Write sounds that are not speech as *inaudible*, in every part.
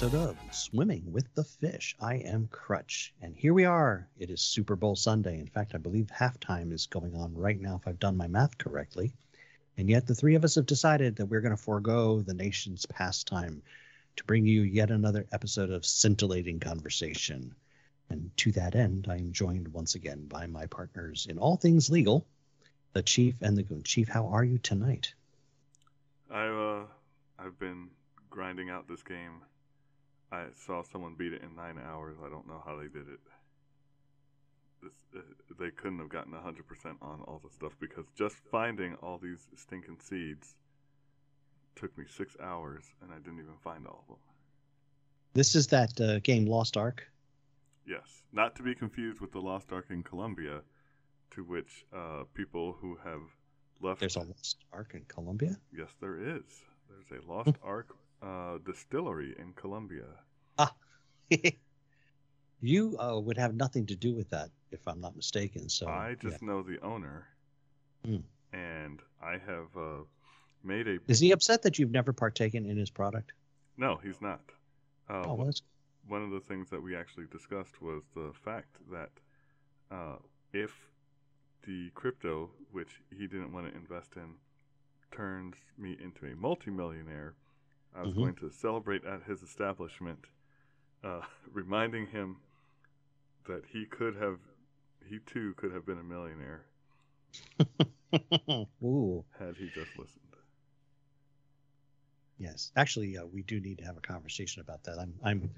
Episode of Swimming with the Fish. I am Crutch, and here we are. It is Super Bowl Sunday. In fact, I believe halftime is going on right now, if I've done my math correctly. And yet, the three of us have decided that we're going to forego the nation's pastime to bring you yet another episode of scintillating conversation. And to that end, I am joined once again by my partners in all things legal, the Chief and the Goon. Chief, how are you tonight? I uh, I've been grinding out this game. I saw someone beat it in nine hours. I don't know how they did it. This, uh, they couldn't have gotten hundred percent on all the stuff because just finding all these stinking seeds took me six hours, and I didn't even find all of them. This is that uh, game Lost Ark. Yes, not to be confused with the Lost Ark in Columbia, to which uh, people who have left. There's a Lost Ark in Columbia. Yes, there is. There's a Lost Ark uh, distillery in Columbia. Ah, *laughs* you uh, would have nothing to do with that, if I'm not mistaken. So I just yeah. know the owner, Hmm. and I have uh, made a. Is he upset that you've never partaken in his product? No, he's not. Uh, oh, well, that's one of the things that we actually discussed was the fact that uh, if the crypto, which he didn't want to invest in, turns me into a multimillionaire, I was Mhm. going to celebrate at his establishment, uh, *laughs* reminding him that he could have, he too could have been a millionaire *laughs* Ooh, had he just listened. yes. Actually, uh, we do need to have a conversation about that. I'm I'm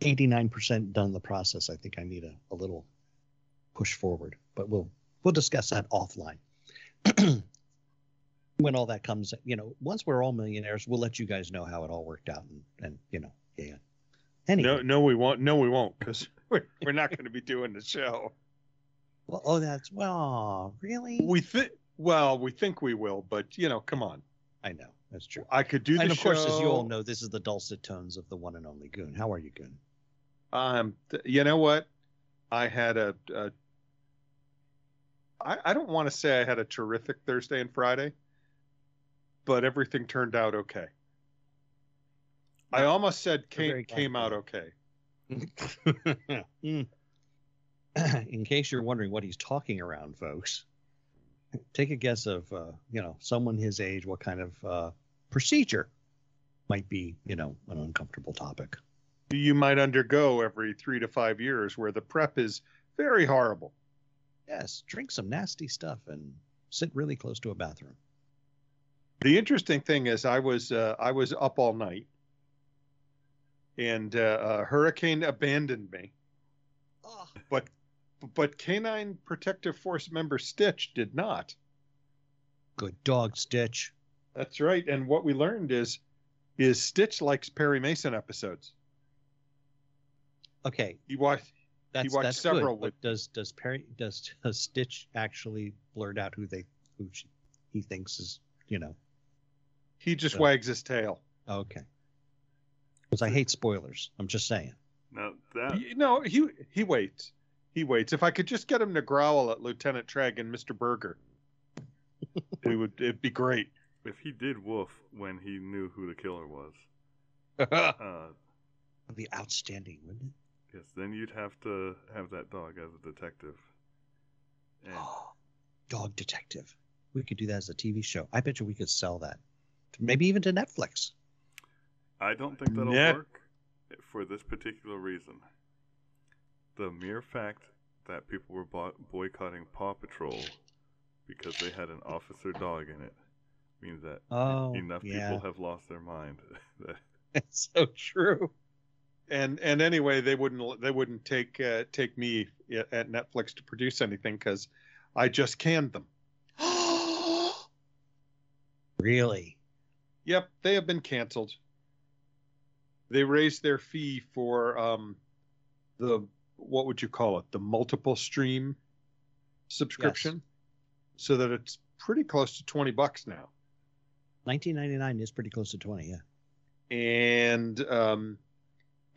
89% done the process. I think I need a, a little push forward, but we'll we'll discuss that offline. *clears throat* when all that comes, you know, once we're all millionaires, we'll let you guys know how it all worked out, and and you know, yeah. Anyway, No, no, we won't. No, we won't, because *laughs* we're, we're not going to be doing the show. well, oh, that's well, really? We think, well, we think we will, but you know, come on. I know that's true. I could do the and of course, as you all know, this is the dulcet tones of the one and only Goon. How are you, Goon? Um, th- you know what? I had a, a I, I don't want to say I had a terrific Thursday and Friday, but everything turned out okay. I almost said came, came out okay. *laughs* In case you're wondering what he's talking around, folks, take a guess of uh, you know someone his age, what kind of uh, procedure might be you know an uncomfortable topic. You might undergo every three to five years, where the prep is very horrible. Yes, drink some nasty stuff and sit really close to a bathroom. The interesting thing is, I was uh, I was up all night, and uh, Hurricane abandoned me. Oh, But but Canine Protective Force member Stitch did not. good dog, Stitch. That's right. And what we learned is is Stitch likes Perry Mason episodes. Okay, He watched. that's he watched that's several good. But does does Perry does, does Stitch actually blurt out who they who she, he thinks is you know He just Yeah. wags his tail. okay? Because I hate spoilers. I'm just saying. Now that You know, he he waits. He waits. If I could just get him to growl at Lieutenant Tragg and Mr. Burger, *laughs* we would. It'd be great. if he did woof when he knew who the killer was, *laughs* uh, That'd be outstanding, wouldn't it? yes, then you'd have to have that dog as a detective. And *gasps* Dog Detective. We could do that as a TV show. I bet you we could sell that. Maybe even to Netflix. I don't think that'll Net- work for this particular reason. The mere fact that people were bo- boycotting Paw Patrol because they had an officer dog in it means that Oh, enough yeah. people have lost their mind. *laughs* that It's so true. and and anyway, they wouldn't they wouldn't take uh, take me at Netflix to produce anything because I just canned them. *gasps* really? Yep, they have been canceled. They raised their fee for um, the what would you call it? The multiple stream subscription, so that it's pretty close to twenty bucks now. 1999 is pretty close to 20, yeah. And um,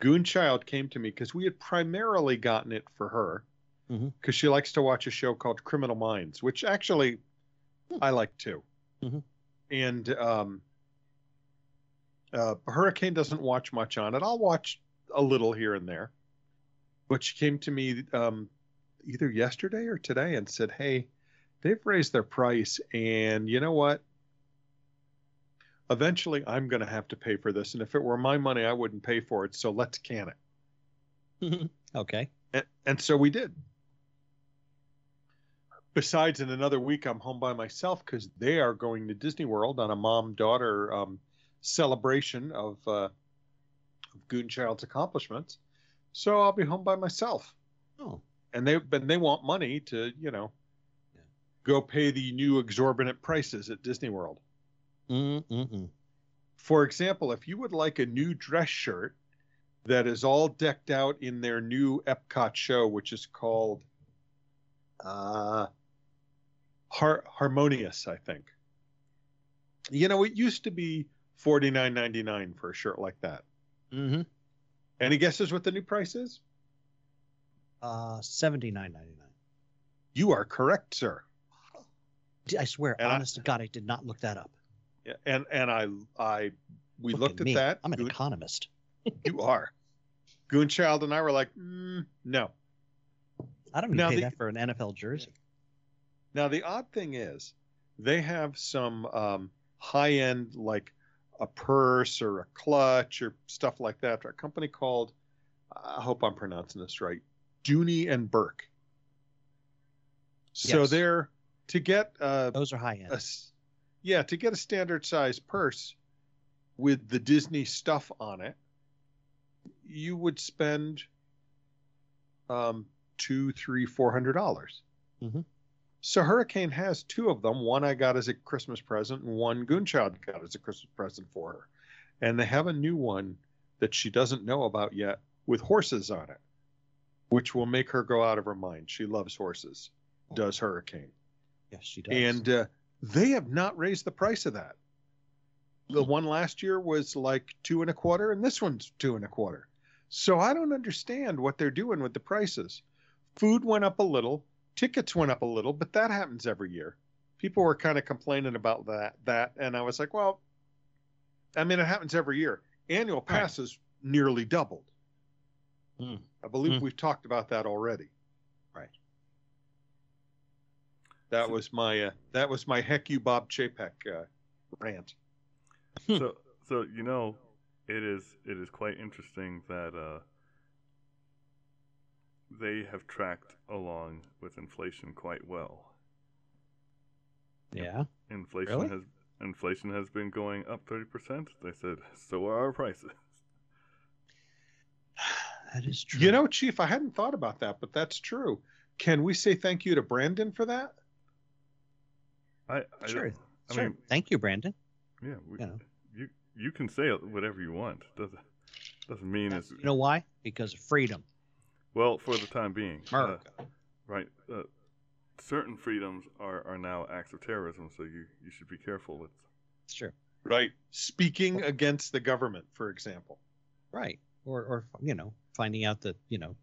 Goonchild came to me because we had primarily gotten it for her because she likes to watch a show called Criminal Minds, which actually Hmm. I like too. Mhm. And um, Uh, Hurricane doesn't watch much on it. I'll watch a little here and there. But she came to me um, either yesterday or today and said, "Hey, they've raised their price, and you know what? Eventually, I'm going to have to pay for this, and if it were my money, I wouldn't pay for it. So let's can it." okay. And, and so we did. Besides, in another week, I'm home by myself because they are going to Disney World on a mom daughter um, celebration of, uh, of Goonchild's accomplishments. So I'll be home by myself. Oh. And they but they want money to, you know, Yeah. go pay the new exorbitant prices at Disney World. Mm-mm-mm. For example, if you would like a new dress shirt that is all decked out in their new Epcot show, which is called uh, Har- Harmonious, I think. You know, it used to be forty nine ninety nine for a shirt like that. Mm-hmm. Any guesses what the new price is? Uh, seventy nine ninety nine. You are correct, sir. I swear, And I- honest to God, I did not look that up. Yeah, and and I I we Look looked at, me. that. I'm an Goon- economist. *laughs* you are. Goonchild and I were like, mm, no. I don't even Now pay the- that for an NFL jersey. Now the odd thing is, they have some um, high end like a purse or a clutch or stuff like that. A company called, I hope I'm pronouncing this right, Dooney and Bourke. So Yes. they're to get uh, Those are high end. a yeah to get a standard size purse with the Disney stuff on it, you would spend um, two, three, four hundred dollars. Mhm. So Hurricane has two of them. One I got as a Christmas present, and one Goonchild got as a Christmas present for her. And they have a new one that she doesn't know about yet with horses on it, which will make her go out of her mind. She loves horses. Does Hurricane? yes, she does. and uh, they have not raised the price of that. The one last year was like two and a quarter, and this one's two and a quarter. So I don't understand what they're doing with the prices. Food went up a little, tickets went up a little, but that happens every year. People were kind of complaining about that, that, and I was like, well, I mean, it happens every year. Annual Right. passes nearly doubled. Hmm. I believe Hmm. we've talked about that already. Right. That was my uh, that was my heck you Bob Chapek uh, rant. so so you know it is it is quite interesting that uh, they have tracked along with inflation quite well. yeah. Inflation Really? has inflation has been going up thirty percent. They said so are our prices. *sighs* That is true. You know, Chief, I hadn't thought about that, but that's true. Can we say thank you to Brandon for that? I, I Sure. I Sure. mean, Thank you, Brandon. yeah, we, You know. you you can say whatever you want. Doesn't doesn't mean uh, it's You know why? Because of freedom. Well for the time being. Uh, right. Uh, certain freedoms are, are now acts of terrorism, so you, you should be careful with. It's true. Right. Speaking against the government, for example. Right. Or, or you know, finding out that you know,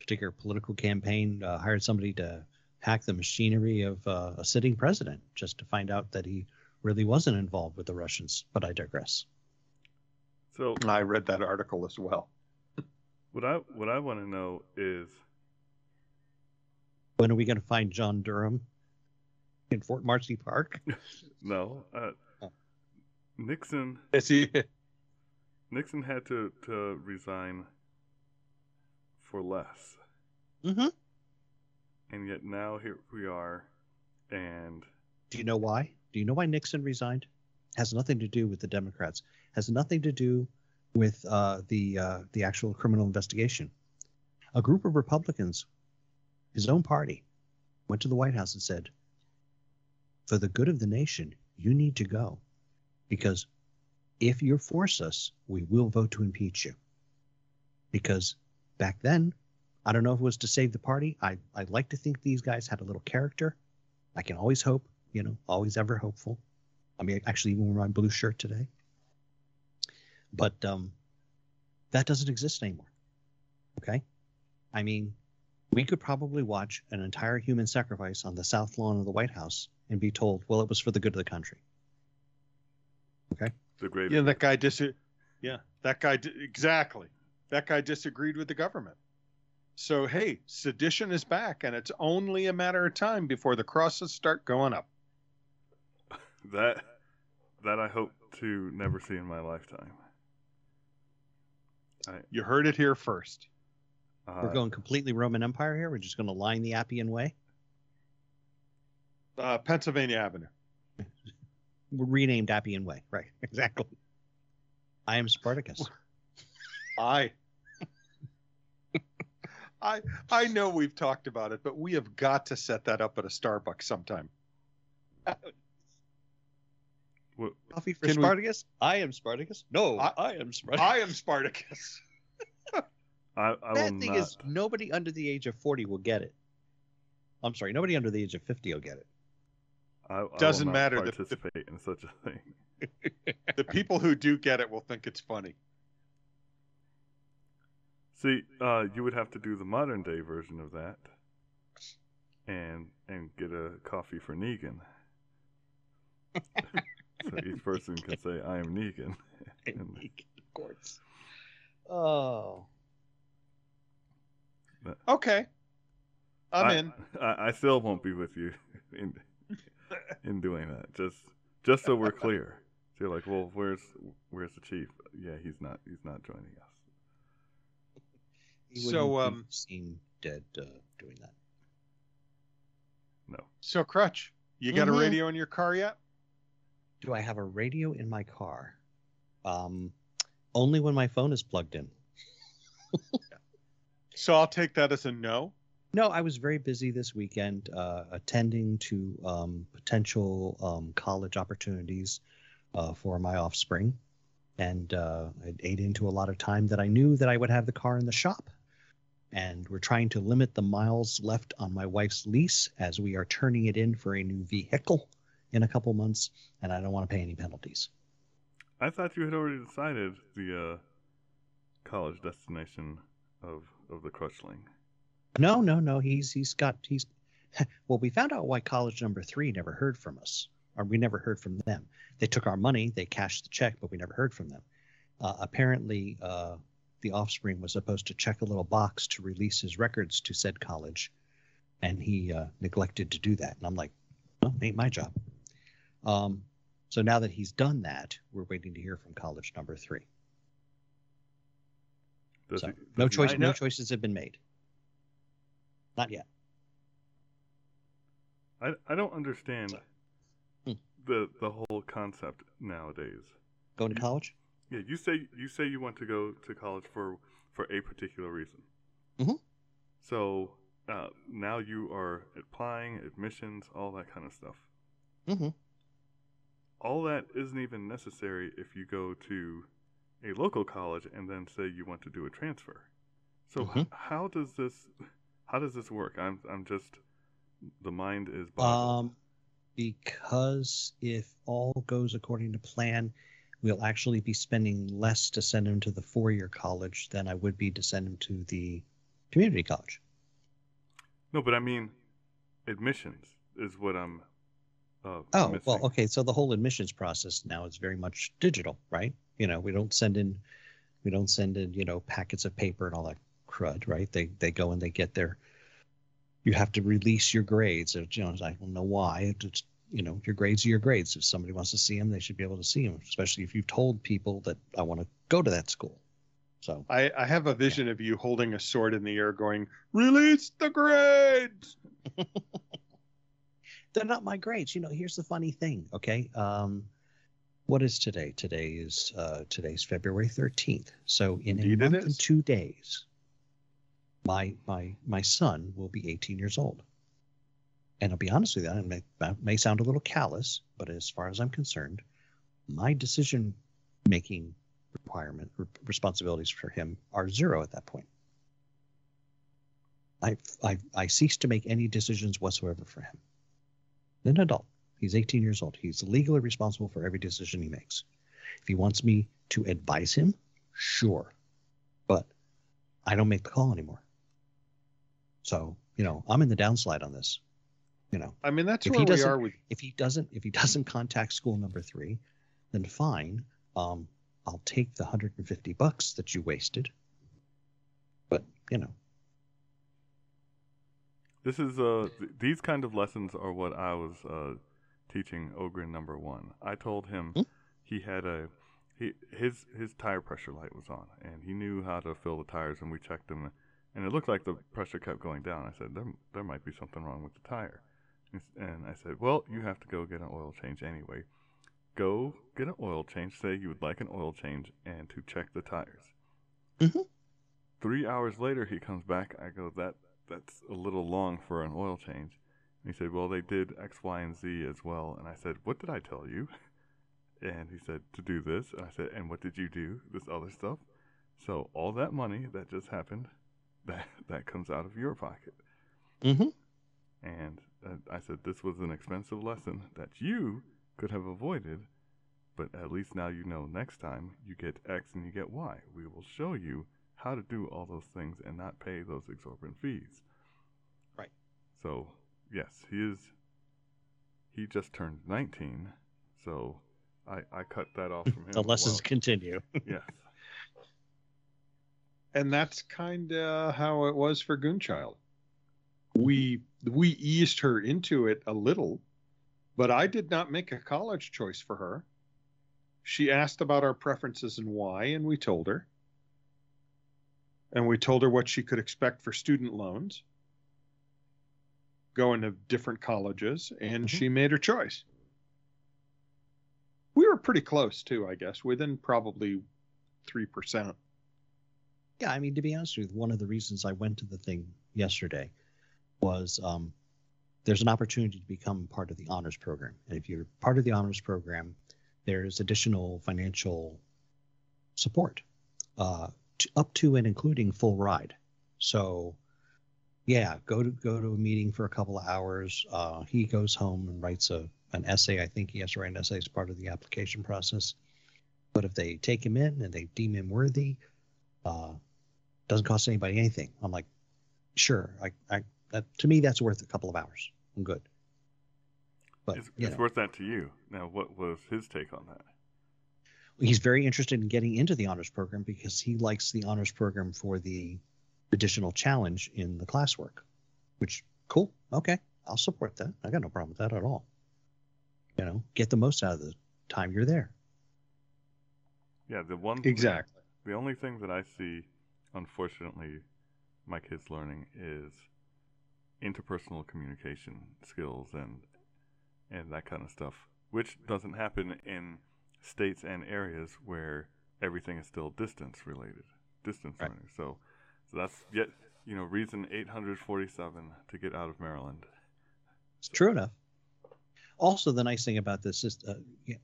particular political campaign uh, hired somebody to hack the machinery of uh, a sitting president just to find out that he really wasn't involved with the Russians. But I digress. So I read that article as well. What I what I want to know is When are we going to find John Durham in Fort Marcy Park? *laughs* no uh, Oh. Nixon Is he? *laughs* Nixon had to, to resign for less, Mm-hmm. and yet now here we are, and Do you know why? Do you know why Nixon resigned? Has nothing to do with the Democrats. Has nothing to do with uh, the uh, the actual criminal investigation. A group of Republicans, his own party, went to the White House and said, "For the good of the nation, you need to go, because if you force us, we will vote to impeach you." Because back then, I don't know if it was to save the party. I I like to think these guys had a little character. I can always hope you know, always ever hopeful. I mean, actually, even wearing my blue shirt today. But um, that doesn't exist anymore. Okay. I mean, we could probably watch an entire human sacrifice on the south lawn of the White House and be told, well, it was for the good of the country. Okay. The great You know, that guy dis- Yeah, that guy di- exactly. That guy disagreed with the government. So hey, sedition is back, and it's only a matter of time before the crosses start going up. That that I hope to never see in my lifetime. You heard it here first. Uh, We're going completely Roman Empire here. We're just going to line the Appian Way. Uh, Pennsylvania Avenue. *laughs* We're renamed Appian Way. Right. *laughs* Exactly. I am Spartacus. *laughs* I. I I know we've talked about it, but we have got to set that up at a Starbucks sometime. Wh- Coffee for Can we- Spartacus? I am Spartacus. No, I- I, am Spartacus. I *laughs* am Spartacus. *laughs* I, I Bad will thing not. is, nobody under the age of 40 will get it. I'm sorry, nobody under the age of 50 will get it. I, I Doesn't not matter, the- the- Participate in such a thing. *laughs* The people who do get it will think it's funny. See, uh, you would have to do the modern day version of that, and and get a coffee for Negan. So each person can say, "I am Negan." *laughs* And- of course. Oh. Okay. I'm I, in. I, I still won't be with you *laughs* in in doing that. Just just so we're clear. So you're like, well, where's where's the chief? Yeah, he's not he's not joining us. He So, um, seen dead uh, doing that. No. So Crutch, you got Mhm. a radio in your car yet? Do I have a radio in my car? Um, only when my phone is plugged in. *laughs* So I'll take that as a no. No, I was very busy this weekend uh, attending to um, potential um, college opportunities uh, for my offspring. And uh, I ate into a lot of time that I knew that I would have the car in the shop. And we're trying to limit the miles left on my wife's lease as we are turning it in for a new vehicle in a couple months. And I don't want to pay any penalties. I thought you had already decided the uh, college destination of of the Crutchling. No, no, no. He's he's got he's *laughs* well, we found out why college number three never heard from us, or we never heard from them. They took our money, they cashed the check, but we never heard from them. Uh, apparently, uh, the offspring was supposed to check a little box to release his records to said college, and he uh, neglected to do that. And I'm like, well, ain't my job. Um, so now that he's done that, we're waiting to hear from college number three. So, he- no choice, no choices have been made. Not yet. I I don't understand Hmm. the the whole concept nowadays. Going to college? Yeah, you say you say you want to go to college for for a particular reason. Mhm. So uh, now you are applying admissions, all that kind of stuff. Mm-hmm. All that isn't even necessary if you go to a local college and then say you want to do a transfer. So h- Mhm. how does this how does this work? I'm I'm just the mind is boggled. Um, because if all goes according to plan, we'll actually be spending less to send him to the four-year college than I would be to send him to the community college. no, but I mean admissions is what I'm. Uh, Oh, missing. well, okay. So the whole admissions process now is very much digital, right? You know, we don't send in, we don't send in, you know, packets of paper and all that crud, right? They they go and they get their. You have to release your grades. You know, I don't know why. It's you know, your grades are your grades. If somebody wants to see them, they should be able to see them. Especially if you've told people that I want to go to that school. So I, I have a vision of you holding a sword in the air going, release the grades. *laughs* they're not my grades. You know, here's the funny thing. Okay. Um, what is today? Today is uh, today's February 13th. So in Indeed a month and two days, my my my son will be 18 years old. And I'll be honest with you, that may, that may sound a little callous, but as far as I'm concerned, my decision making requirement re- responsibilities for him are zero at that point. I, I I cease to make any decisions whatsoever for him. An adult. He's 18 years old. He's legally responsible for every decision he makes. If he wants me to advise him, sure. But I don't make the call anymore. So, you know, I'm in the downslide on this. You know, I mean, that's If he where we doesn't- are with. if he doesn't if he doesn't contact school number three, then fine. Um, I'll take the 150 bucks that you wasted. But, you know, This is uh th- these kind of lessons are what I was uh teaching Ogren number one. I told him Hmm? he had a he his his tire pressure light was on and he knew how to fill the tires and we checked them and it looked like the pressure kept going down. I said there there might be something wrong with the tire. And I said, "Well, you have to go get an oil change anyway. Go get an oil change. Say you would like an oil change and to check the tires." Mhm. Three hours later, he comes back. I go, "That that's a little long for an oil change." And he said, "Well, they did X, Y, and Z as well." And I said, "What did I tell you?" *laughs* And he said, "To do this." And I said, "And what did you do? This other stuff." So all that money that just happened, *laughs* that that comes out of your pocket. Mm-hmm. And uh, I said, "This was an expensive lesson that you could have avoided." But at least now you know next time you get X and you get Y. We will show you how to do all those things and not pay those exorbitant fees. Right. So, yes, he is. He just turned 19. So I, I cut that off from *laughs* him. the lessons Well, continue. *laughs* yes. and that's kind of how it was for Goonchild. We we eased her into it a little, but I did not make a college choice for her. She asked about our preferences and why, and we told her. And we told her what she could expect for student loans, going to different colleges, and Mhm. she made her choice. We were pretty close too, I guess, within probably three percent. Yeah, I mean, to be honest with you, one of the reasons I went to the thing yesterday was um, there's an opportunity to become part of the honors program. And if you're part of the honors program, there's additional financial support uh, up to and including full ride. So, yeah, go to go to a meeting for a couple of hours. Uh, he goes home and writes a an essay. I think he has to write an essay as part of the application process. But if they take him in and they deem him worthy, uh, doesn't cost anybody anything. I'm like, sure. I, I, that to me, that's worth a couple of hours. I'm good. But It's, it's worth that to you. Now, what was his take on that? He's very interested in getting into the honors program because he likes the honors program for the additional challenge in the classwork. Which cool. Okay, I'll support that. I got no problem with that at all. You know, get the most out of the time you're there. Yeah, the one Exactly. The only thing that I see, unfortunately, my kids learning is interpersonal communication skills and and that kind of stuff, which doesn't happen in states and areas where everything is still distance related, distance Right. learning. So, so that's yet you know reason 847 to get out of Maryland. It's true enough. Also, the nice thing about this is uh, yeah,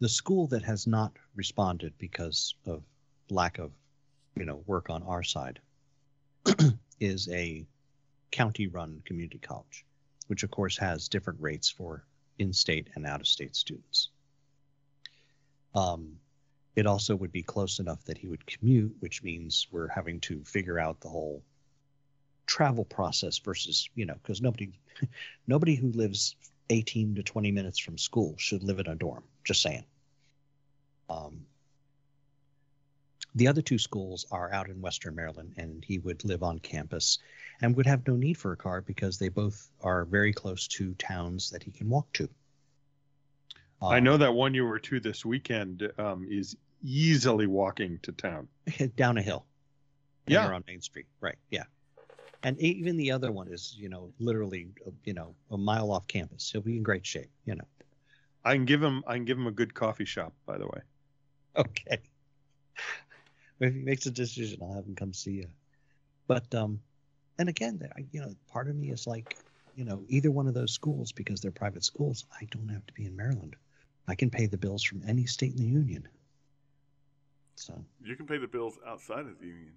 the school that has not responded because of lack of, you know, work on our side *clears throat* is a county-run community college, which of course has different rates for in-state and out-of-state students. Um, it also would be close enough that he would commute, which means we're having to figure out the whole travel process versus you know because nobody *laughs* nobody who lives 18 to 20 minutes from school should live in a dorm just saying. Um, the other two schools are out in western maryland and he would live on campus and would have no need for a car because they both are very close to towns that he can walk to I Um, know that one you were to this weekend um, is easily walking to town. *laughs* down a hill. Yeah. on main street. Right. Yeah. And even the other one is you know literally uh, you know a mile off campus. He'll be in great shape you know. I can give him I can give him a good coffee shop, by the way. *laughs* okay. *laughs* If he makes a decision i'll have him come see you but um and again you know part of me is like you know either one of those schools because they're private schools i don't have to be in maryland i can pay the bills from any state in the union so You can pay the bills outside of the union.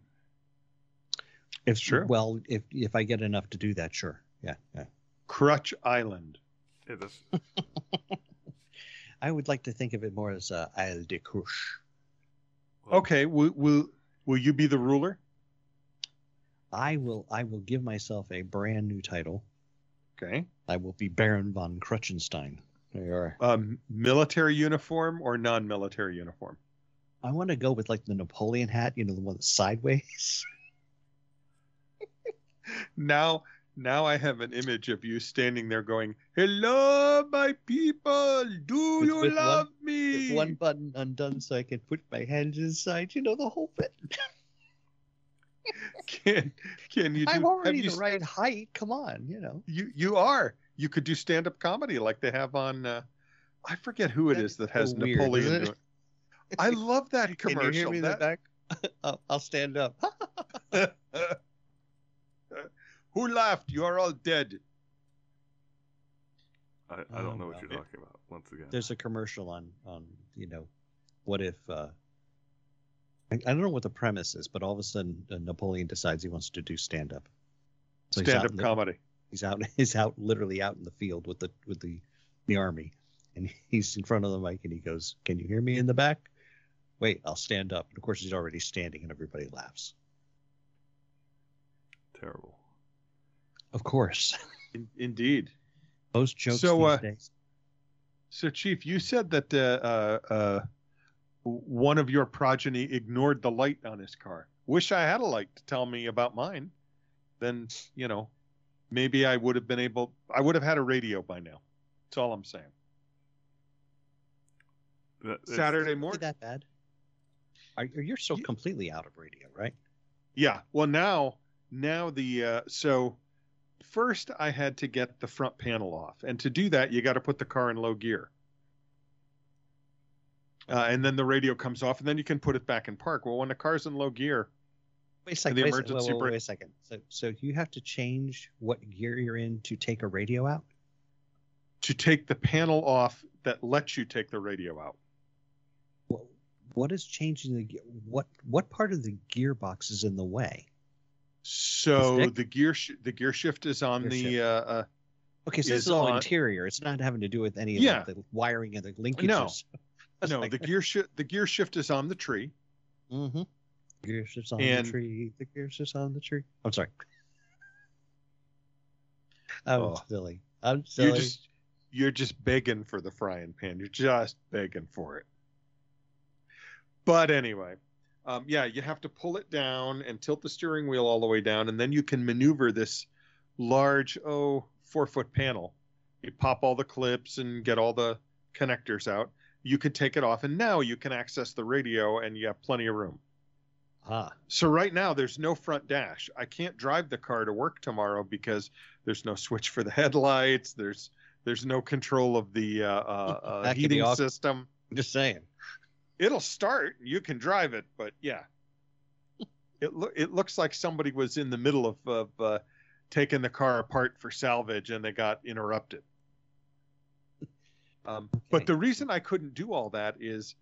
if Sure. well if if i get enough to do that sure yeah yeah Crutch Island. Yeah, that's *laughs* I would like to think of it more as a Isle de Couche. well, Okay, will will will you be the ruler? I will I will give myself a brand new title. Okay. I will be Baron von Krutchenstein. You are. Um, military uniform or non-military uniform? I want to go with like the Napoleon hat, you know, the one that's sideways. *laughs* now now I have an image of you standing there going, "Hello, my people. Do With- you with love With me?" one button undone so I can put my hands inside, you know, the whole bit. *laughs* Can can you do? I'm already you the right height. Come on, you know. You you are. You could do stand up comedy like they have on. Uh, I forget who it That is that is has so weird, Napoleon. isn't it? I *laughs* love that commercial. Can you hear me in the That- back? *laughs* I'll, I'll stand up. *laughs* who laughed? You are all dead. I, I don't Oh, know what you're well. talking about. Once again, There's a commercial on on you know, what if uh, I, I don't know what the premise is, but all of a sudden uh, Napoleon decides he wants to do stand up. So stand up in the- comedy. He's out. *laughs* He's out, literally out in the field with the with the the army, and he's in front of the mic, and he goes, "Can you hear me in the back?" Wait, I'll stand up. And of course, he's already standing, and everybody laughs. terrible. Of course, In, indeed. most jokes So, uh. So, Chief, you said that uh, uh, uh, one of your progeny ignored the light on his car. Wish I had a light to tell me about mine. Then, you know, maybe I would have been able. I would have had a radio by now. That's all I'm saying. It's- Saturday morning. that bad? Are, are you're so Ye- completely out of radio, right? Yeah. Well, now, now the uh, so first I had to get the front panel off, and to do that, you got to put the car in low gear. Uh, and then the radio comes off, and then you can put it back in park. Well, when the car's in low gear, Wait a second. the wait, a emergency wait, wait, brake- wait a second. So, so you have to change what gear you're in to take a radio out. to take the panel off that lets you take the radio out. What, what is changing the what? What part of the gearbox is in the way? So the gear sh- the gear shift is on Gear the uh, uh Okay, so Is this is all on- interior. It's not having to do with any of Yeah. the, the wiring and the linkages. *laughs* No. No like- the gear shift the gear shift is on the tree. Mhm. Gear shifts on And- the tree. The gear shifts on the tree. I'm sorry. *laughs* I'm Oh. silly. I'm silly. You're just you're just begging for the frying pan. You're just begging for it. But anyway, um, yeah, you have to pull it down and tilt the steering wheel all the way down, and then you can maneuver this large oh four foot panel. You pop all the clips and get all the connectors out. You can take it off, and now you can access the radio, and you have plenty of room. Ah. So right now there's no front dash. I can't drive the car to work tomorrow because there's no switch for the *laughs* headlights. There's there's no control of the uh, uh, uh, That could be heating awkward. system. I'm just saying. It'll start. You can drive it, but yeah, *laughs* it lo- it looks like somebody was in the middle of of uh, taking the car apart for salvage and they got interrupted. Um, But the reason I couldn't do all that is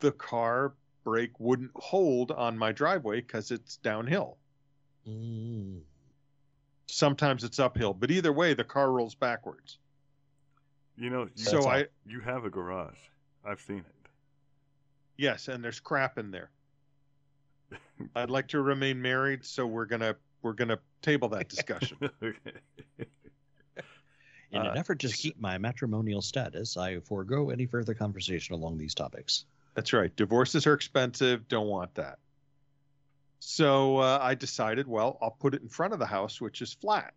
the car brake wouldn't hold on my driveway because it's downhill. Mm. Sometimes it's uphill, but either way, the car rolls backwards. You know, you, So I you have a garage. I've seen it. yes, and there's crap in there. *laughs* I'd like to remain married, so we're gonna we're gonna table that discussion. *laughs* okay. In an Uh, effort to keep my matrimonial status, I forego any further conversation along these topics. That's right. Divorces are expensive. Don't want that. So uh, I decided, well, I'll put it in front of the house, which is flat.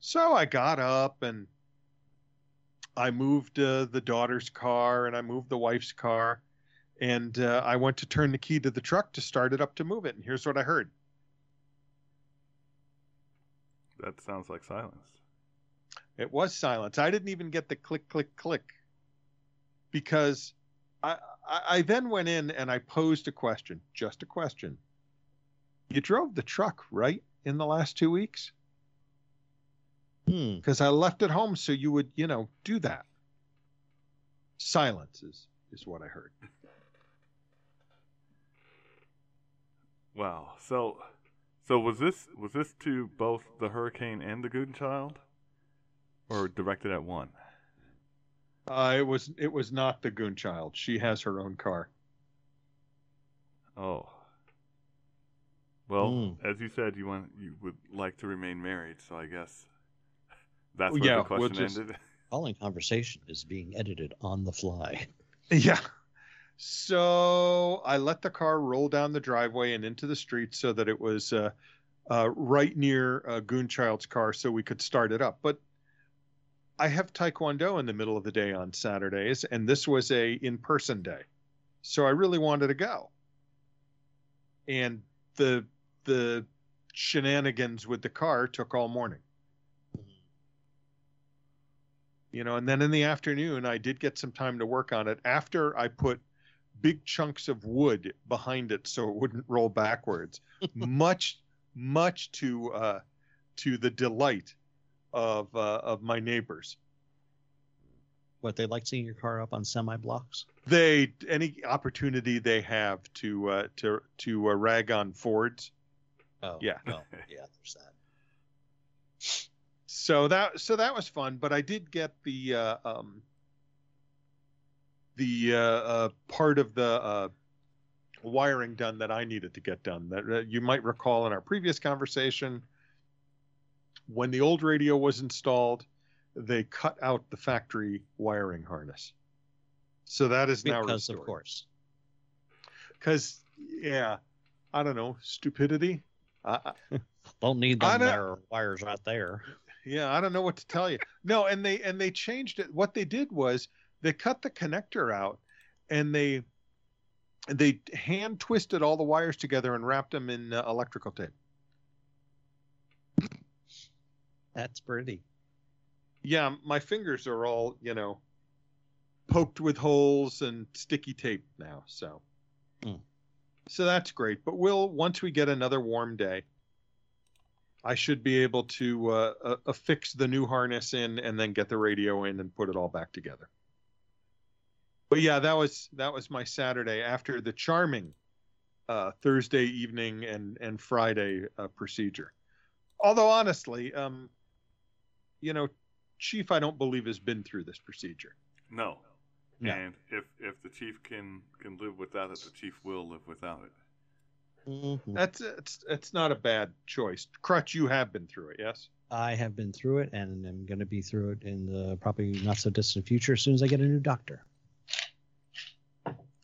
So I got up and I moved uh, the daughter's car and I moved the wife's car. And uh, I went to turn the key to the truck to start it up to move it. And here's what I heard. That sounds like silence. It was silence. I didn't even get the click, click, click because I, I, I then went in and I posed a question, just a question. You drove the truck, right, in the last two weeks? Hmm. Because I left it home so you would, you know, do that. Silence is, is what I heard. Wow. So, so was this was this to both the hurricane and the Goon Child, or directed at one? Uh, it was it was not the goon child. She has her own car. Oh. Well, Mm. as you said, you want you would like to remain married, so I guess that's Well, where yeah, the we'll question just- ended. *laughs* Following conversation is being edited on the fly. *laughs* Yeah. So I let the car roll down the driveway and into the street so that it was uh, uh, right near uh, Goonchild's car so we could start it up. But I have Taekwondo in the middle of the day on Saturdays, and this was a in-person day, so I really wanted to go. And the the shenanigans with the car took all morning. You know, and then in the afternoon, I did get some time to work on it after I put big chunks of wood behind it so it wouldn't roll backwards. *laughs* much, much to uh, to the delight of uh, of my neighbors. What they like seeing your car up on semi blocks. They any opportunity they have to uh, to to uh, rag on Fords. Oh Yeah. Oh yeah, there's that. *laughs* So that so that was fun, but I did get the uh, um, the uh, uh, part of the uh, wiring done that I needed to get done. That uh, you might recall in our previous conversation, when the old radio was installed, they cut out the factory wiring harness. So that is now Because of course. Because yeah, I don't know, stupidity. I, *laughs* Don't need them there wires right there. yeah, I don't know what to tell you. No, and they and they changed it. What they did was they cut the connector out, and they they hand twisted all the wires together and wrapped them in uh, electrical tape. That's pretty. Yeah, my fingers are all you know poked with holes and sticky tape now. So, Hmm. so that's great. But we'll once we get another warm day, I should be able to uh, uh, affix the new harness in and then get the radio in and put it all back together. But yeah, that was that was my Saturday after the charming uh, Thursday evening and and Friday uh, procedure. Although honestly, um, you know, Chief, I don't believe has been through this procedure. No. No. And if if the chief can can live without it, the chief will live without it. Mhm. That's it's it's not a bad choice. Crutch, you have been through it, yes? I have been through it, and I'm going to be through it in the probably not so distant future as soon as I get a new doctor.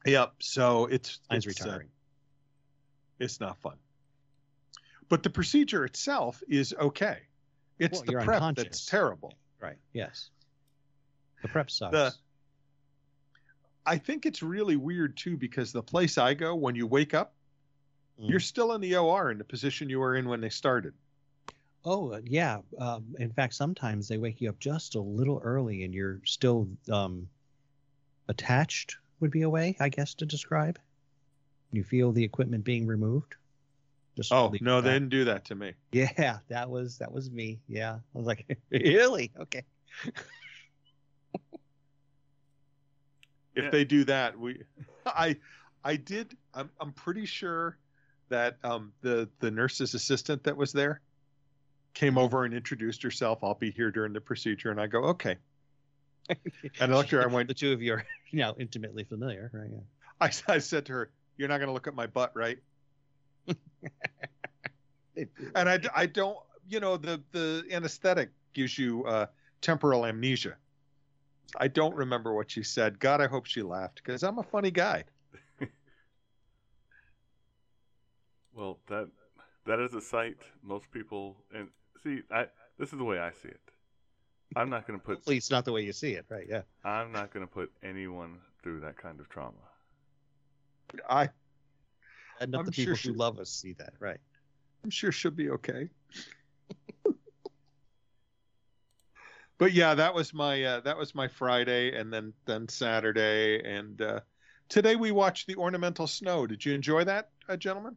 Yep. So it's Mine's it's, uh, retiring. it's not fun. But the procedure itself is okay. It's Well, the prep that's terrible. right. Yes. The prep sucks. The- I think it's really weird too because the place I go, when you wake up, Mm. you're still in the OR in the position you were in when they started. Oh uh, yeah. Um, in fact, sometimes they wake you up just a little early, and you're still um, attached. Would be a way, I guess, to describe. You feel the equipment being removed. Just Oh no, they didn't do that to me. *laughs* Yeah, that was that was me. Yeah, I was like, *laughs* really? Okay. *laughs* if Yeah. they do that we i i did i'm, I'm pretty sure that um the the nurse's assistant that was there came over and introduced herself i'll be here during the procedure and i go okay And I looked at her, I went- the two of you are now intimately familiar, right? Yeah. i, I said to her you're not going to look at my butt right *laughs* and I, I don't you know the the anesthetic gives you uh temporal amnesia i don't remember what she said god i hope she laughed because i'm a funny guy *laughs* Well, that that is a sight most people and see. I this is the way I see it. I'm not going to put Hopefully, it's not the way you see it, right? Yeah. I'm not going to put anyone through that kind of trauma. i And not I'm the sure people she- who love us see that, right? I'm sure she'll be okay. *laughs* but yeah, that was my uh, that was my Friday, and then then Saturday, and uh, today we watched the ornamental snow. Did you enjoy that, uh, gentlemen?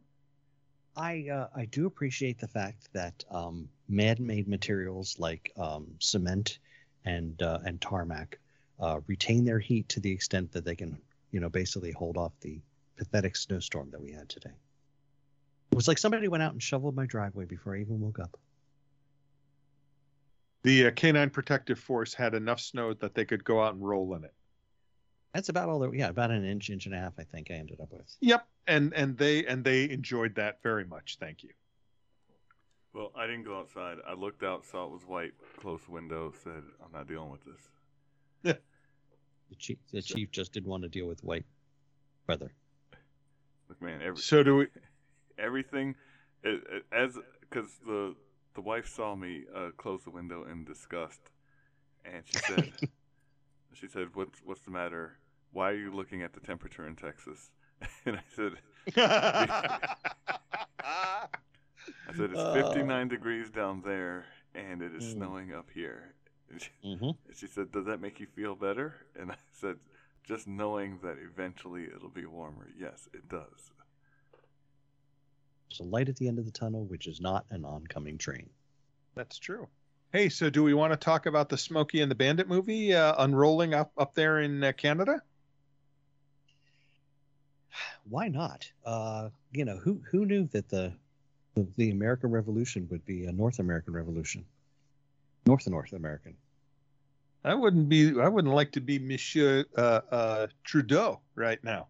I uh, I do appreciate the fact that um, man-made materials like um, cement and uh, and tarmac uh, retain their heat to the extent that they can, you know, basically hold off the pathetic snowstorm that we had today. It was like somebody went out and shoveled my driveway before I even woke up. The uh, Canine Protective Force had enough snow that they could go out and roll in it. That's about all. That, yeah, about an inch, inch and a half. I think I ended up with. Yep, and and they and they enjoyed that very much. Thank you. Well, I didn't go outside. I looked out, saw it was white, closed the window, said, I'm not dealing with this. The chief, the chief just didn't want to deal with white weather. Man, every, So do we? *laughs* everything, as because the the wife saw me uh, close the window in disgust, and she said, *laughs* she said, "What's what's the matter? Why are you looking at the temperature in Texas?" *laughs* And I said, I said it's Uh. 59 degrees down there, and it is Mm. snowing up here. And she, hmm and she said, "Does that make you feel better?" And I said, "Just knowing that eventually it'll be warmer. Yes, it does." There's a light at the end of the tunnel, which is not an oncoming train. That's true. Hey, so do we want to talk about the Smokey and the Bandit movie uh, unrolling up up there in uh, Canada? Why not? Uh, you know, who who knew that the, the the American Revolution would be a North American Revolution? North and North American. I wouldn't be. I wouldn't like to be Monsieur uh, uh, Trudeau right now.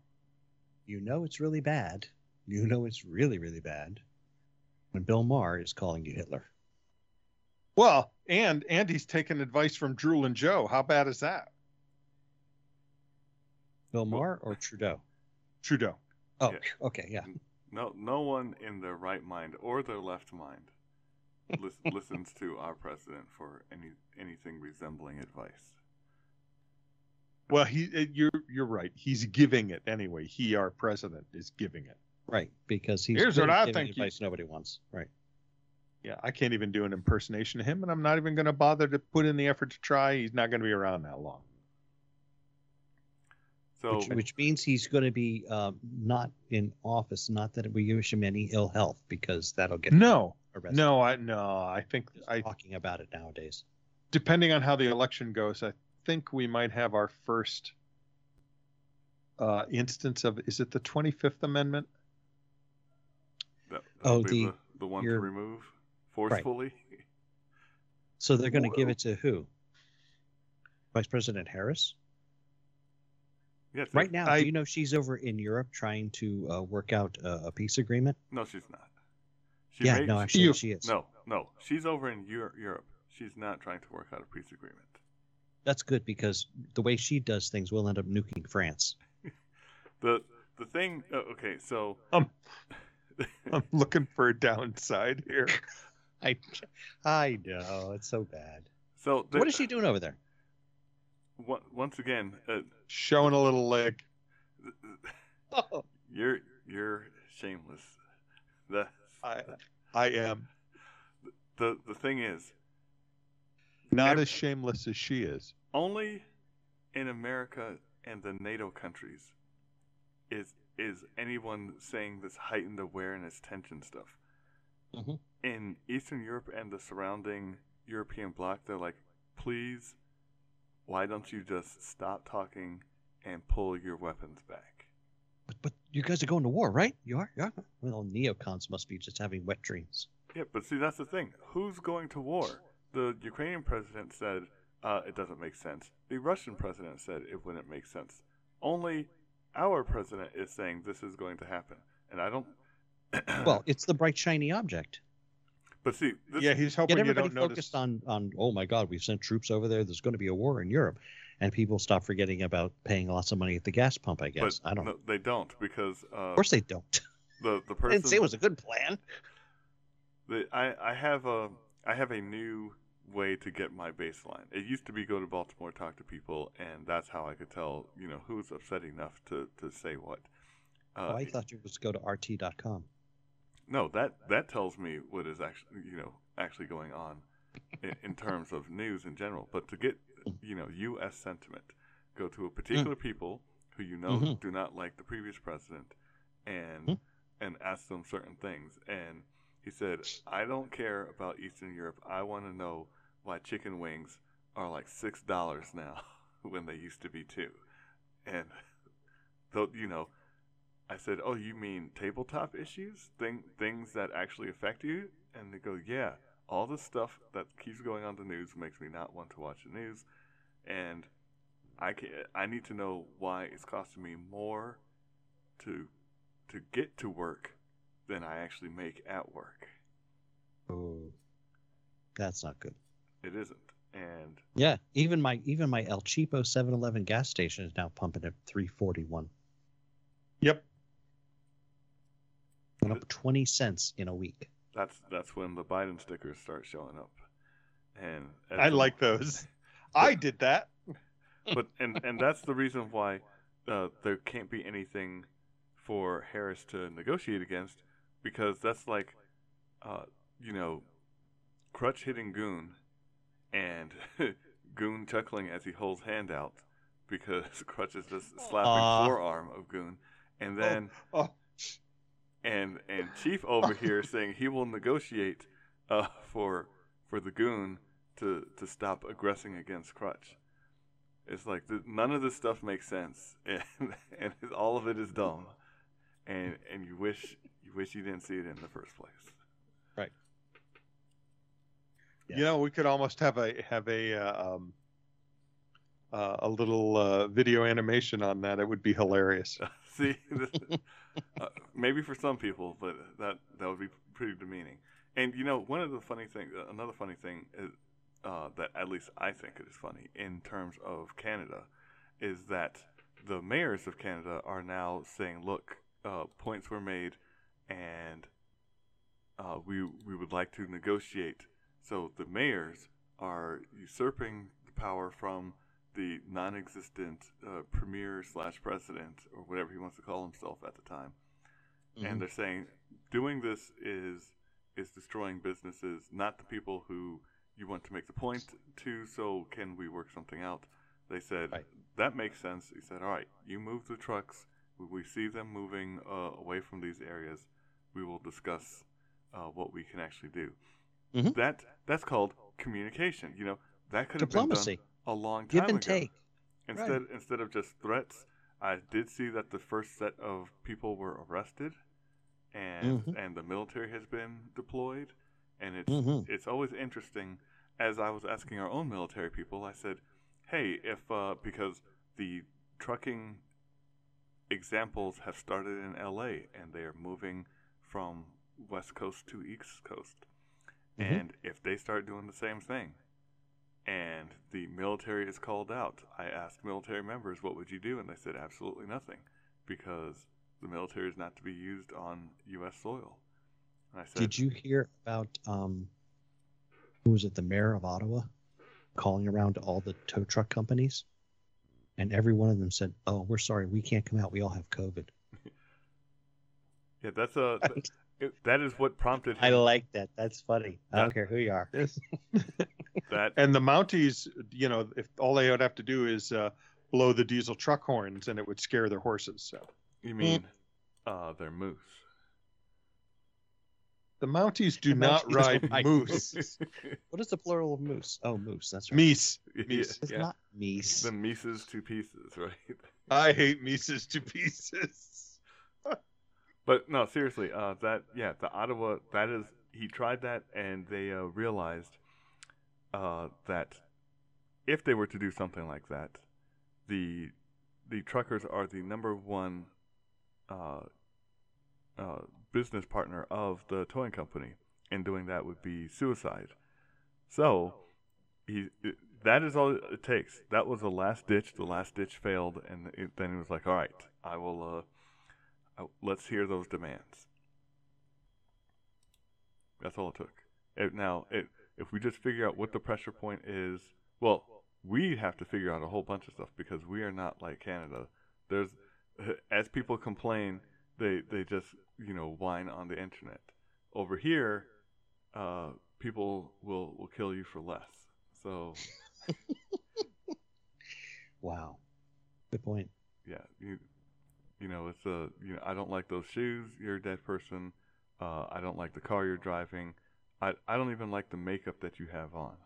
You know it's really bad. You know it's really really bad when Bill Maher is calling you Hitler. Well, and and he's taking advice from Drool and Joe. How bad is that? Bill Maher or Trudeau? Trudeau. Oh, Yeah. okay, yeah. No, no one in their right mind or their left mind lis- listens to our president for any anything resembling advice. Well, he uh, you're you're right. He's giving it anyway. He, our president, is giving it. Right, because he's Here's what I giving think you- advice nobody wants. Right. Yeah, I can't even do an impersonation of him, and I'm not even going to bother to put in the effort to try. He's not going to be around that long. So which, which means he's going to be um, not in office. Not that we wish him any ill health, because that'll get No, arrested. no, I no. I think Just I talking about it nowadays. depending on how the election goes, I think we might have our first uh, instance of is it the 25th Amendment? that, Oh, the- the, the one to remove forcefully. So they're going to give it to who? Vice President Harris. Yes, Right now, I- do you know she's over in Europe trying to uh, work out uh, a peace agreement? No, she's not. She yeah, may- no, actually, You- she is. no, no. She's over in Euro- Europe. She's not trying to work out a peace agreement. That's good because the way she does things, we'll end up nuking France. *laughs* The the thing. Uh, okay, so Um, I'm looking for a downside here. *laughs* I, I know it's so bad. so the, What is she doing over there? On- Once again, uh, Showing a little leg. *laughs* Oh, you're you're shameless. The I I am the the thing is, not Ev- as shameless as she is. only in America and the NATO countries is is anyone saying this heightened awareness tension stuff. Mhm. In Eastern Europe and the surrounding European bloc, they're like, please, why don't you just stop talking and pull your weapons back? but, but you guys are going to war, right? You are. Yeah. Well, neocons must be just having wet dreams. Yeah, but see, that's the thing. Who's going to war? The Ukrainian president said uh, it doesn't make sense. The Russian president said it wouldn't make sense. Only our president is saying this is going to happen, and I don't. Well, it's the bright shiny object. But see, this, yeah, he's Get hoping you everybody don't focused notice. on on oh my god, we've sent troops over there. There's going to be a war in Europe, and people stop forgetting about paying lots of money at the gas pump. I guess but I don't. no, they don't because uh, Of course they don't. *laughs* the the I person. didn't say it was a good plan. the, I I have a I have a new way to get my baseline. It used to be go to Baltimore, talk to people, and that's how I could tell you know who's upset enough to to say what. Uh, oh, I thought you was go to rt.com. No, that that tells me what is actually you know actually going on in, in terms of news in general. But to get you know U.S. sentiment, go to a particular people who you know Mhm. do not like the previous president, and Mhm. and ask them certain things. And he said, "I don't care about Eastern Europe. I want to know why chicken wings are like six dollars now *laughs* when they used to be two." And *laughs* though you know I said, "Oh, you mean tabletop issues? Thing things that actually affect you?" And they go, "Yeah, all the stuff that keeps going on the news makes me not want to watch the news, and I can I need to know why it's costing me more to to get to work than I actually make at work." Oh, that's not good. It isn't. And Yeah, even my even my El Cheapo 7-Eleven gas station is now pumping at 341. Yep. Went up 20 cents in a week. that's that's when the Biden stickers start showing up. And I the- like those. *laughs* I did that. but and and that's the reason why uh, there can't be anything for Harris to negotiate against because that's like, uh, you know, Crutch hitting Goon, and *laughs* Goon chuckling as he holds hand out because *laughs* Crutch is just slapping Aw. forearm of Goon, and then Oh, and and Chief over here *laughs* saying he will negotiate uh, for for the Goon to to stop aggressing against Crutch. It's like th- none of this stuff makes sense, *laughs* and and all of it is dumb, and and you wish you wish you didn't see it in the first place. Right. Yeah. you know, we could almost have a have a uh, um, uh, a little uh, video animation on that. It would be hilarious. *laughs* See, this, uh, maybe for some people, but that that would be pretty demeaning. And you know, one of the funny thing, uh, another funny thing is uh, that at least I think it is funny in terms of Canada, is that the mayors of Canada are now saying, "Look, uh, points were made, and uh, we we would like to negotiate." So the mayors are usurping the power from the non-existent uh, premier slash president or whatever he wants to call himself at the time, Mm-hmm. and they're saying doing this is is destroying businesses, not the people who you want to make the point to. So can we work something out? They said Right. that makes sense. He said, all right, you move the trucks. We- We see them moving uh, away from these areas. We will discuss uh, what we can actually do. Mhm. That that's called communication. You know that could have been Diplomacy. done a long time Give and ago. take. Instead, instead of just threats, I did see that the first set of people were arrested, and Mhm. and the military has been deployed, and it's Mhm. it's always interesting. As I was asking our own military people, I said, "Hey, if uh, because the trucking examples have started in L.A. and they are moving from West Coast to East Coast, Mhm. and if they start doing the same thing." And the military is called out. I asked military members, what would you do? And they said, absolutely nothing, because the military is not to be used on U.S. soil. And I said, Did you hear about um, who was it? The mayor of Ottawa calling around to all the tow truck companies, and every one of them said, "Oh, we're sorry, we can't come out. We all have COVID." *laughs* Yeah, that's a it, that is what prompted I like that. That's funny. I don't care who you are. Yes. *laughs* that. And the Mounties, you know, if all they would have to do is uh, blow the diesel truck horns, and it would scare their horses. So You mean uh, they're moose? the Mounties do The not Mounties ride ride moose. *laughs* What is the plural of moose? Oh, moose. That's right. Meese. Yeah, Meese. It's yeah. not meese. The Mises to pieces, right? I hate Mises to pieces. But no, seriously, uh, that yeah, the Ottawa that is he tried that and they uh, realized uh, that if they were to do something like that, the the truckers are the number one uh, uh, business partner of the towing company, and doing that would be suicide. So he that is all it takes. That was the last ditch. The last ditch failed, and it, then he was like, "All right, I will." Uh, let's hear those demands. That's all it took. It, now, it, if we just figure out what the pressure point is, well, we have to figure out a whole bunch of stuff because we are not like Canada. There's, *laughs* as people complain, they they just you know whine on the internet. Over here, uh, people will will kill you for less. So *laughs* Wow. Good point. yeah, you you know it's a you know I don't like those shoes. You're a dead person. Uh, I don't like the car you're driving. I I don't even like the makeup that you have on.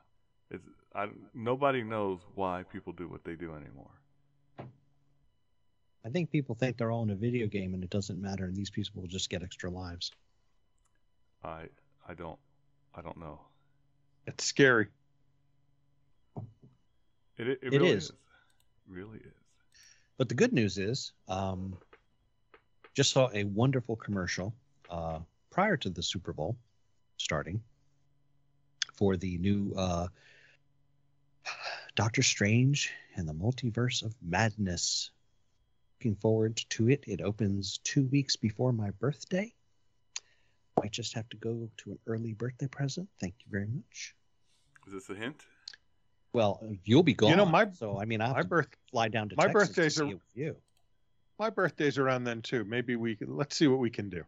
It's I nobody knows why people do what they do anymore. I think people think they're all in a video game and it doesn't matter, and these people will just get extra lives. I I don't I don't know. It's scary. It it, It really is. is. Really is. But the good news is, um, just saw a wonderful commercial uh, prior to the Super Bowl starting for the new uh, Doctor Strange and the Multiverse of Madness. Looking forward to it. It opens two weeks before my birthday. I just have to go to an early birthday present. Thank you very much. Is this a hint? Well, you'll be gone. You know, my- so I mean, I'll My have to birth fly down to my Texas birthdays to are- see it with you. my birthday's around then too. Maybe we can, let's see what we can do.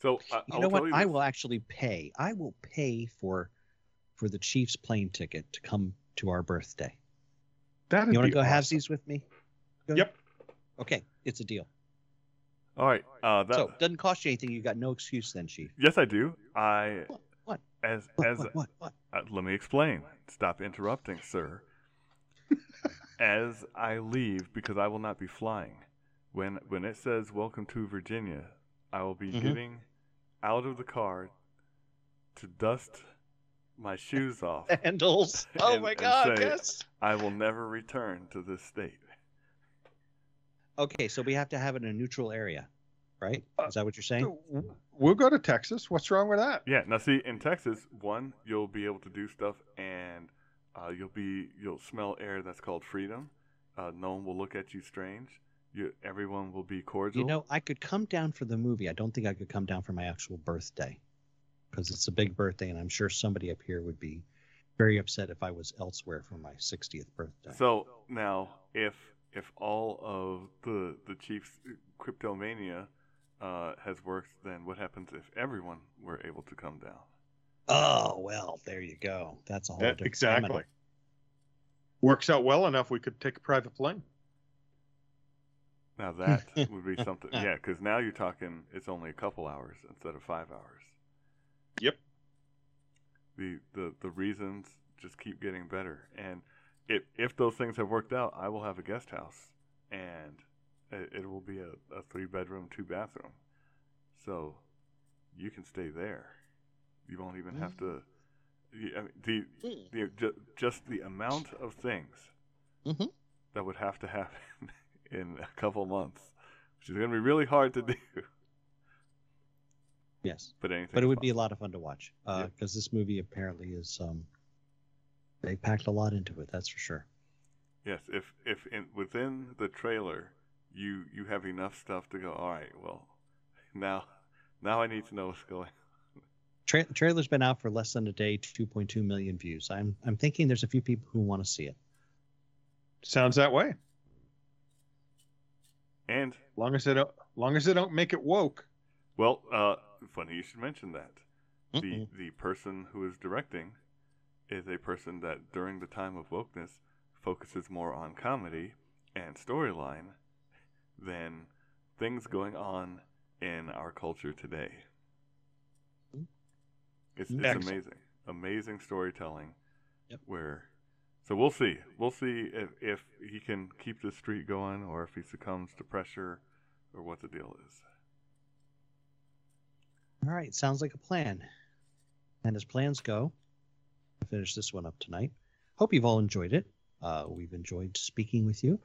So I, You I'll know what? you I will actually pay. I will pay for for the Chiefs plane ticket to come to our birthday. That'd You want to go awesome. these with me? Go- Yep. Okay, it's a deal. All right. Uh, that, so doesn't cost you anything. You got no excuse then, Chief. yes, I do. I What? What? as What? as what? What? what? Uh, let me explain. Stop interrupting, sir. As I leave, because I will not be flying, when when it says "Welcome to Virginia," I will be Mhm. getting out of the car to dust my shoes *laughs* off. Handles. *laughs* Oh And- my and God! say- Yes. I will never return to this state. Okay, so we have to have it in a neutral area, right? Is that what you're saying? We'll go to Texas. What's wrong with that? Yeah. Now, see, in Texas, one, you'll be able to do stuff, and uh, you'll be you'll smell air that's called freedom. Uh, no one will look at you strange. You, everyone will be cordial. You know, I could come down for the movie. I don't think I could come down for my actual birthday because it's a big birthday, and I'm sure somebody up here would be very upset if I was elsewhere for my 60th birthday. So now, if if all of the the Chiefs cryptomania uh, has worked, then what happens if everyone were able to come down? Oh well, there you go. That's a whole Yeah, different exactly. animal. Works out well enough. We could take a private plane. Now that *laughs* would be something. Yeah, because now you're talking. It's only a couple hours instead of five hours. Yep. The the the reasons just keep getting better, and if if those things have worked out, I will have a guest house, and it, it will be a, a three bedroom, two bathroom, so you can stay there. You won't even have to. I mean, the Mm. the ju- just the amount of things Mhm. that would have to happen *laughs* in a couple months, which is going to be really hard to do. Yes, But anything, but it would be a lot of fun to watch because Yep. this movie apparently is. Um, they packed a lot into it. That's for sure. Yes, if if in, within the trailer you you have enough stuff to go. All right, well, *laughs* now now I need to know what's going. Tra- trailer's been out for less than a day, 2.2 million views. I'm I'm thinking there's a few people who want to see it. Sounds that way. And Long as they don't, long as they don't make it woke. well, uh, funny you should mention that. The Mm-mm. the person who is directing is a person that during the time of wokeness focuses more on comedy and storyline than things going on in our culture today. It's, it's amazing, amazing storytelling. Yep. Where, so we'll see. We'll see if if he can keep this streak going, or if he succumbs to pressure, or what the deal is. All right, sounds like a plan. And as plans go, finish this one up tonight. Hope you've all enjoyed it. Uh, we've enjoyed speaking with you.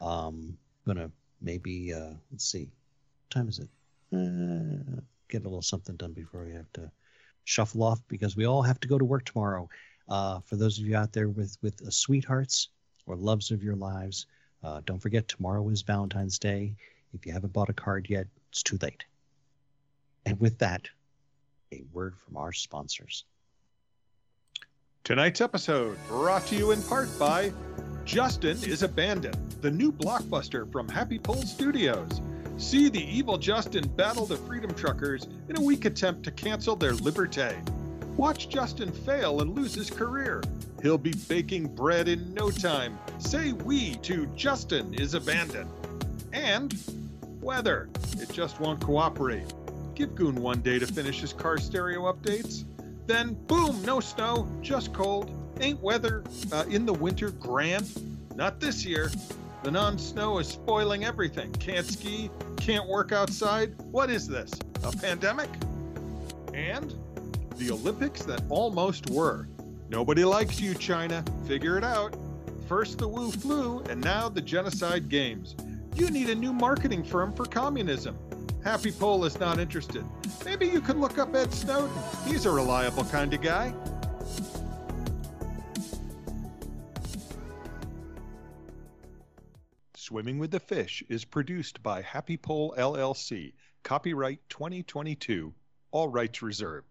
Um, gonna maybe uh, let's see, what time is it? Uh, get a little something done before we have to shuffle off because we all have to go to work tomorrow. Uh, for those of you out there with with uh, sweethearts or loves of your lives, uh, don't forget tomorrow is Valentine's Day. If you haven't bought a card yet, it's too late. And with that, a word from our sponsors. Tonight's episode brought to you in part by Justin is Abandoned, the new blockbuster from Happy Pole Studios. See the evil Justin battle the freedom truckers in a weak attempt to cancel their liberté. Watch Justin fail and lose his career. He'll be baking bread in no time. Say we to Justin is Abandoned. And weather. It just won't cooperate. Give Goon one day to finish his car stereo updates. Then, boom, no snow, just cold. Ain't weather uh, in the winter grand? Not this year. The non snow is spoiling everything. Can't ski, can't work outside. What is this? A pandemic? And the Olympics that almost were. Nobody likes you, China. Figure it out. First the Wu flu, and now the genocide games. You need a new marketing firm for communism. Happy Pole is not interested. Maybe you could look up Ed Snowden. He's a reliable kind of guy. Swimming with the Fish is produced by Happy Pole LLC. Copyright 2022. All rights reserved.